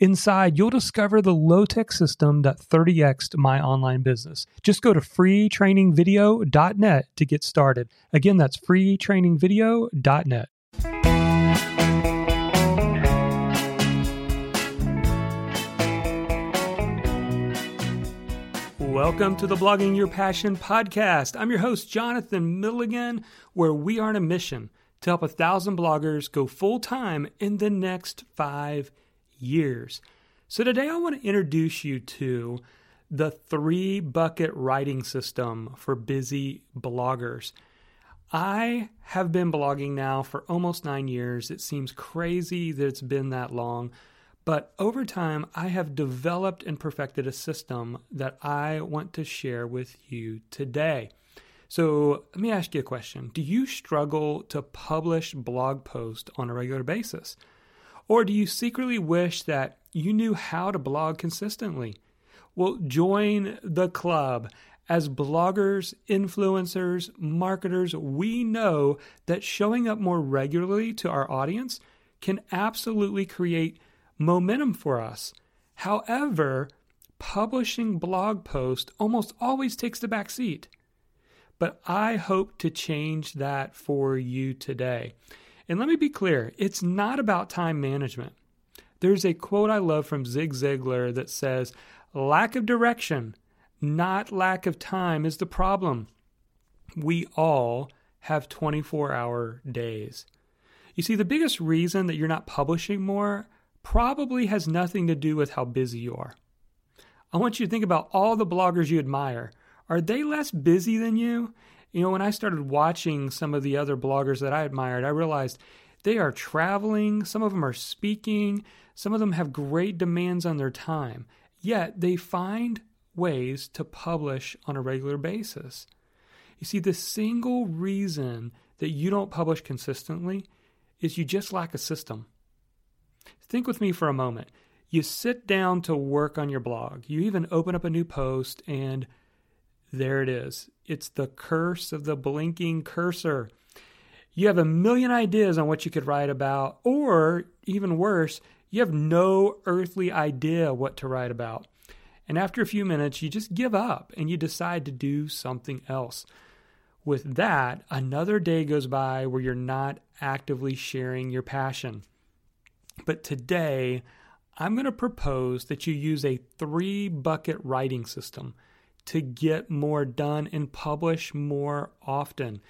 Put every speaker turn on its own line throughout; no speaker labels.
Inside, you'll discover the low tech system that 30xed my online business. Just go to freetrainingvideo.net to get started. Again, that's freetrainingvideo.net. Welcome to the Blogging Your Passion podcast. I'm your host, Jonathan Milligan, where we are on a mission to help a thousand bloggers go full time in the next five years. So, today I want to introduce you to the three bucket writing system for busy bloggers. I have been blogging now for almost nine years. It seems crazy that it's been that long, but over time, I have developed and perfected a system that I want to share with you today. So, let me ask you a question Do you struggle to publish blog posts on a regular basis? Or do you secretly wish that you knew how to blog consistently? Well, join the club. As bloggers, influencers, marketers, we know that showing up more regularly to our audience can absolutely create momentum for us. However, publishing blog posts almost always takes the back seat. But I hope to change that for you today. And let me be clear it's not about time management. There's a quote I love from Zig Ziglar that says, Lack of direction, not lack of time, is the problem. We all have 24 hour days. You see, the biggest reason that you're not publishing more probably has nothing to do with how busy you are. I want you to think about all the bloggers you admire. Are they less busy than you? You know, when I started watching some of the other bloggers that I admired, I realized they are traveling, some of them are speaking, some of them have great demands on their time, yet they find ways to publish on a regular basis. You see, the single reason that you don't publish consistently is you just lack a system. Think with me for a moment. You sit down to work on your blog. You even open up a new post, and there it is. It's the curse of the blinking cursor. You have a million ideas on what you could write about, or even worse, you have no earthly idea what to write about. And after a few minutes, you just give up and you decide to do something else. With that, another day goes by where you're not actively sharing your passion. But today, I'm going to propose that you use a three bucket writing system to get more done and publish more often.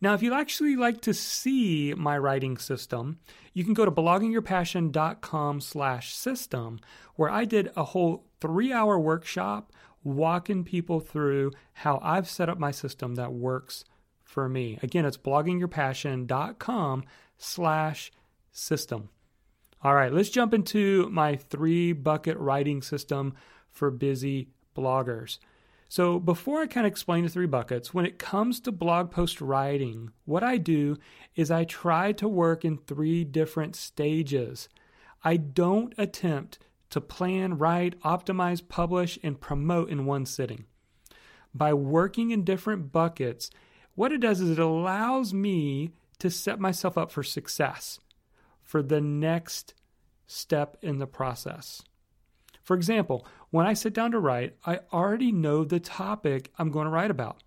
Now, if you'd actually like to see my writing system, you can go to bloggingyourpassion.com slash system, where I did a whole three-hour workshop walking people through how I've set up my system that works for me. Again, it's bloggingyourpassion.com slash system. All right, let's jump into my three bucket writing system for busy bloggers. So, before I kind of explain the three buckets, when it comes to blog post writing, what I do is I try to work in three different stages. I don't attempt to plan, write, optimize, publish, and promote in one sitting. By working in different buckets, what it does is it allows me to set myself up for success for the next step in the process. For example, when I sit down to write, I already know the topic I'm going to write about.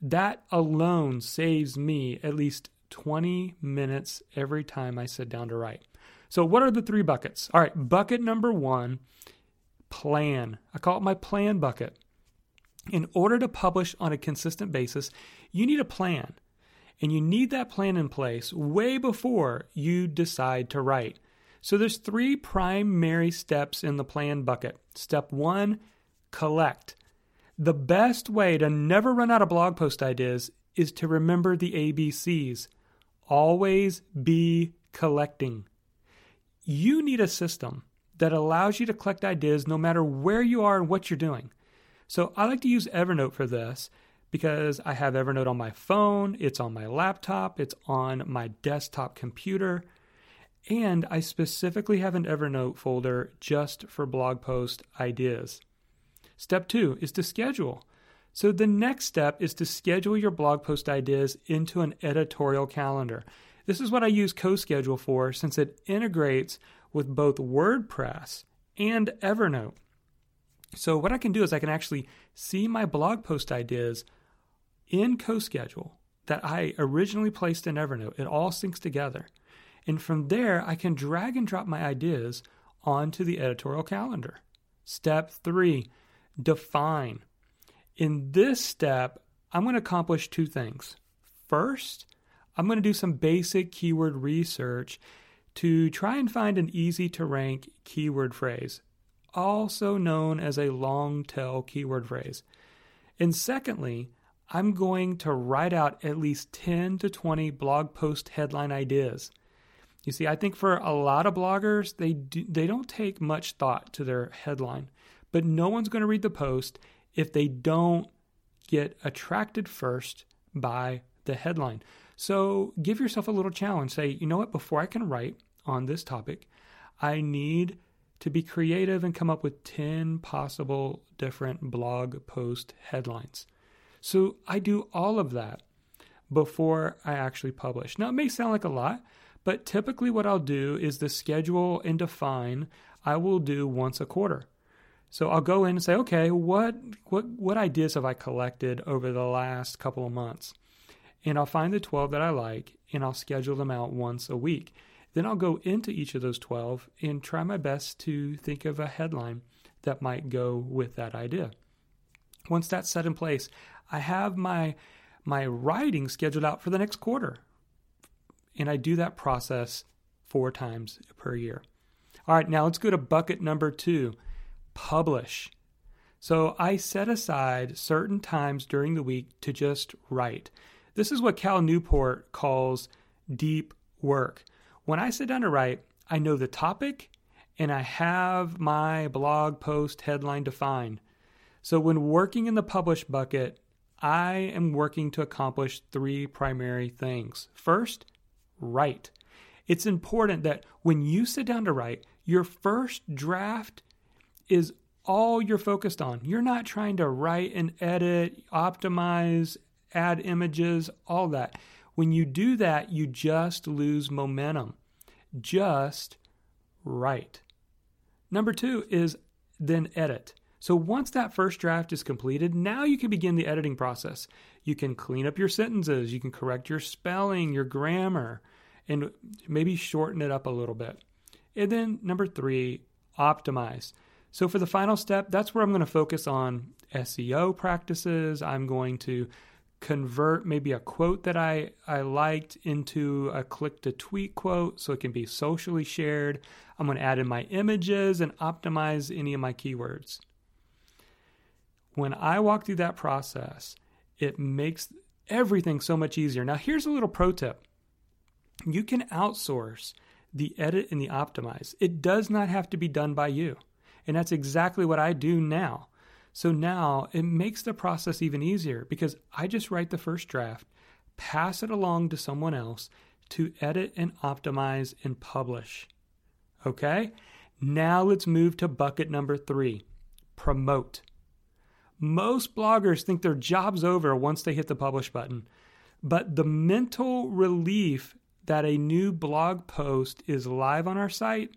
That alone saves me at least 20 minutes every time I sit down to write. So, what are the three buckets? All right, bucket number one plan. I call it my plan bucket. In order to publish on a consistent basis, you need a plan. And you need that plan in place way before you decide to write. So there's three primary steps in the plan bucket. Step 1, collect. The best way to never run out of blog post ideas is to remember the ABCs. Always be collecting. You need a system that allows you to collect ideas no matter where you are and what you're doing. So I like to use Evernote for this because I have Evernote on my phone, it's on my laptop, it's on my desktop computer, and I specifically have an Evernote folder just for blog post ideas. Step two is to schedule. So the next step is to schedule your blog post ideas into an editorial calendar. This is what I use CoSchedule for since it integrates with both WordPress and Evernote. So what I can do is I can actually see my blog post ideas in CoSchedule that I originally placed in Evernote. It all syncs together. And from there, I can drag and drop my ideas onto the editorial calendar. Step three, define. In this step, I'm going to accomplish two things. First, I'm going to do some basic keyword research to try and find an easy to rank keyword phrase, also known as a long tail keyword phrase. And secondly, I'm going to write out at least 10 to 20 blog post headline ideas. You see, I think for a lot of bloggers, they do, they don't take much thought to their headline, but no one's going to read the post if they don't get attracted first by the headline. So give yourself a little challenge. Say, you know what, before I can write on this topic, I need to be creative and come up with 10 possible different blog post headlines. So I do all of that before I actually publish. Now, it may sound like a lot, but typically what I'll do is the schedule and define I will do once a quarter. So I'll go in and say, okay, what what what ideas have I collected over the last couple of months? And I'll find the 12 that I like and I'll schedule them out once a week. Then I'll go into each of those 12 and try my best to think of a headline that might go with that idea. Once that's set in place, I have my my writing scheduled out for the next quarter. And I do that process four times per year. All right, now let's go to bucket number 2, publish. So I set aside certain times during the week to just write. This is what Cal Newport calls deep work. When I sit down to write, I know the topic and I have my blog post headline defined. So when working in the publish bucket, I am working to accomplish three primary things. First, write. It's important that when you sit down to write, your first draft is all you're focused on. You're not trying to write and edit, optimize, add images, all that. When you do that, you just lose momentum. Just write. Number two is then edit. So once that first draft is completed, now you can begin the editing process. You can clean up your sentences, you can correct your spelling, your grammar, and maybe shorten it up a little bit. And then number three, optimize. So for the final step, that's where I'm going to focus on SEO practices. I'm going to convert maybe a quote that I, I liked into a click to tweet quote so it can be socially shared. I'm going to add in my images and optimize any of my keywords when I walk through that process, it makes everything so much easier. Now, here's a little pro tip you can outsource the edit and the optimize, it does not have to be done by you. And that's exactly what I do now. So now it makes the process even easier because I just write the first draft, pass it along to someone else to edit and optimize and publish. Okay? Now let's move to bucket number three promote. Most bloggers think their job's over once they hit the publish button. But the mental relief that a new blog post is live on our site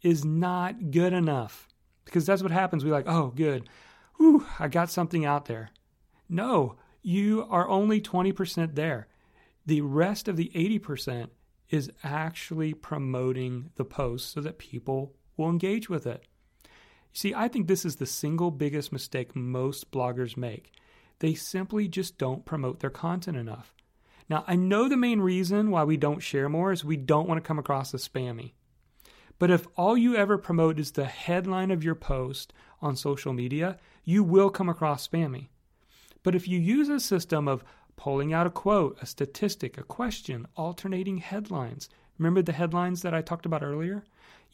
is not good enough. Because that's what happens. We like, oh, good. Whew, I got something out there. No, you are only 20% there. The rest of the 80% is actually promoting the post so that people will engage with it. You See, I think this is the single biggest mistake most bloggers make. They simply just don't promote their content enough. Now, I know the main reason why we don't share more is we don't want to come across as spammy. But if all you ever promote is the headline of your post on social media, you will come across spammy. But if you use a system of pulling out a quote, a statistic, a question, alternating headlines, remember the headlines that I talked about earlier?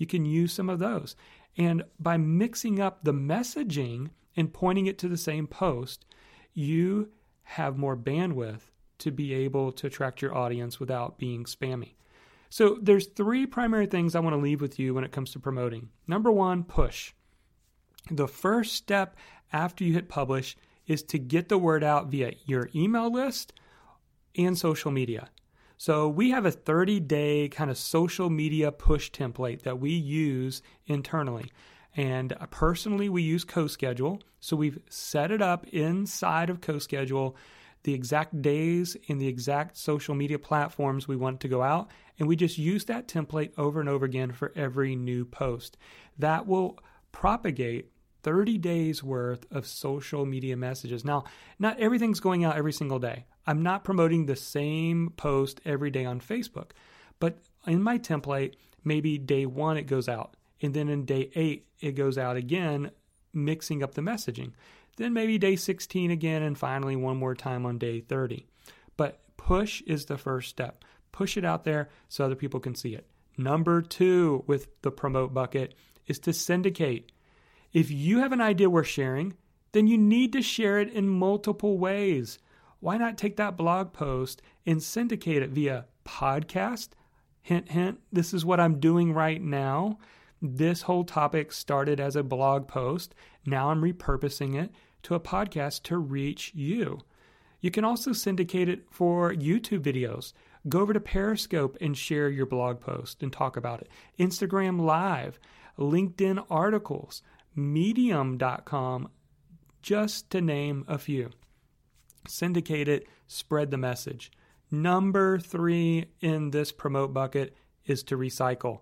you can use some of those. And by mixing up the messaging and pointing it to the same post, you have more bandwidth to be able to attract your audience without being spammy. So there's three primary things I want to leave with you when it comes to promoting. Number 1, push. The first step after you hit publish is to get the word out via your email list and social media. So we have a 30 day kind of social media push template that we use internally. And uh, personally, we use CoSchedule. So we've set it up inside of CoSchedule, the exact days and the exact social media platforms we want to go out. And we just use that template over and over again for every new post. That will propagate 30 days worth of social media messages. Now, not everything's going out every single day. I'm not promoting the same post every day on Facebook, but in my template, maybe day one it goes out, and then in day eight it goes out again, mixing up the messaging. Then maybe day 16 again, and finally one more time on day 30. But push is the first step. Push it out there so other people can see it. Number two with the promote bucket is to syndicate. If you have an idea worth sharing, then you need to share it in multiple ways. Why not take that blog post and syndicate it via podcast? Hint, hint, this is what I'm doing right now. This whole topic started as a blog post. Now I'm repurposing it to a podcast to reach you. You can also syndicate it for YouTube videos. Go over to Periscope and share your blog post and talk about it. Instagram Live, LinkedIn articles, medium.com, just to name a few. Syndicate it, spread the message. Number three in this promote bucket is to recycle.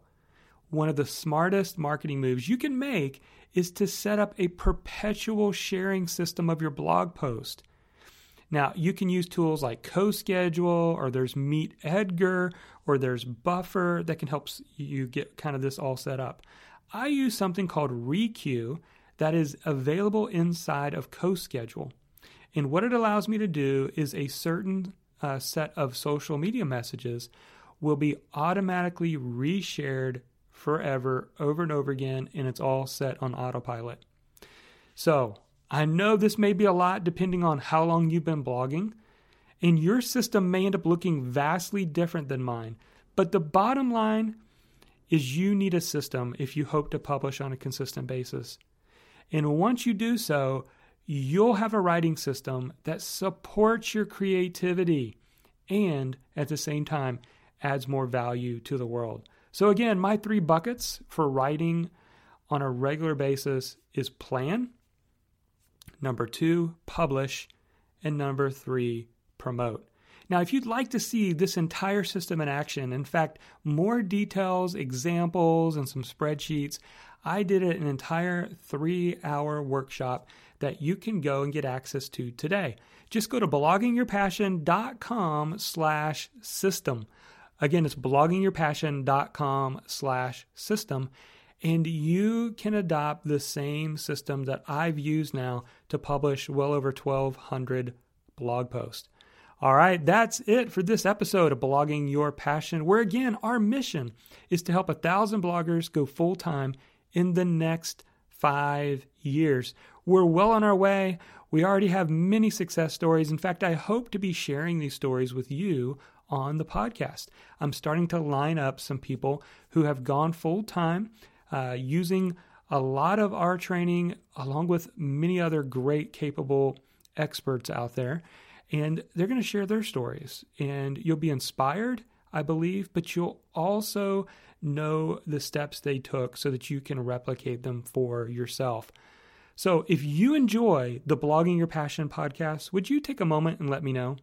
One of the smartest marketing moves you can make is to set up a perpetual sharing system of your blog post. Now, you can use tools like CoSchedule, or there's Meet Edgar, or there's Buffer that can help you get kind of this all set up. I use something called Requeue that is available inside of CoSchedule. And what it allows me to do is a certain uh, set of social media messages will be automatically reshared forever over and over again, and it's all set on autopilot. So I know this may be a lot depending on how long you've been blogging, and your system may end up looking vastly different than mine. But the bottom line is you need a system if you hope to publish on a consistent basis. And once you do so, you'll have a writing system that supports your creativity and at the same time adds more value to the world. So, again, my three buckets for writing on a regular basis is plan, number two, publish, and number three, promote. Now, if you'd like to see this entire system in action, in fact, more details, examples, and some spreadsheets, I did an entire three hour workshop that you can go and get access to today. Just go to bloggingyourpassion.com slash system. Again, it's bloggingyourpassion.com slash system. And you can adopt the same system that I've used now to publish well over 1,200 blog posts. All right, that's it for this episode of Blogging Your Passion, where again, our mission is to help a thousand bloggers go full time in the next five years. We're well on our way. We already have many success stories. In fact, I hope to be sharing these stories with you on the podcast. I'm starting to line up some people who have gone full time uh, using a lot of our training, along with many other great, capable experts out there and they're going to share their stories. And you'll be inspired, I believe, but you'll also know the steps they took so that you can replicate them for yourself. So, if you enjoy the Blogging Your Passion podcast, would you take a moment and let me know?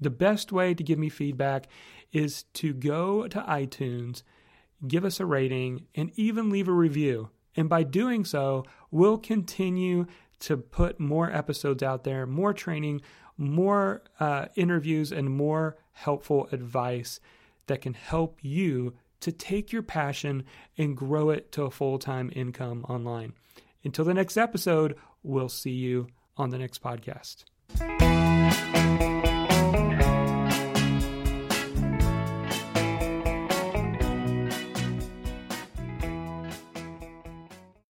The best way to give me feedback is to go to iTunes, give us a rating, and even leave a review. And by doing so, we'll continue to put more episodes out there, more training, more uh, interviews and more helpful advice that can help you to take your passion and grow it to a full time income online. Until the next episode, we'll see you on the next podcast.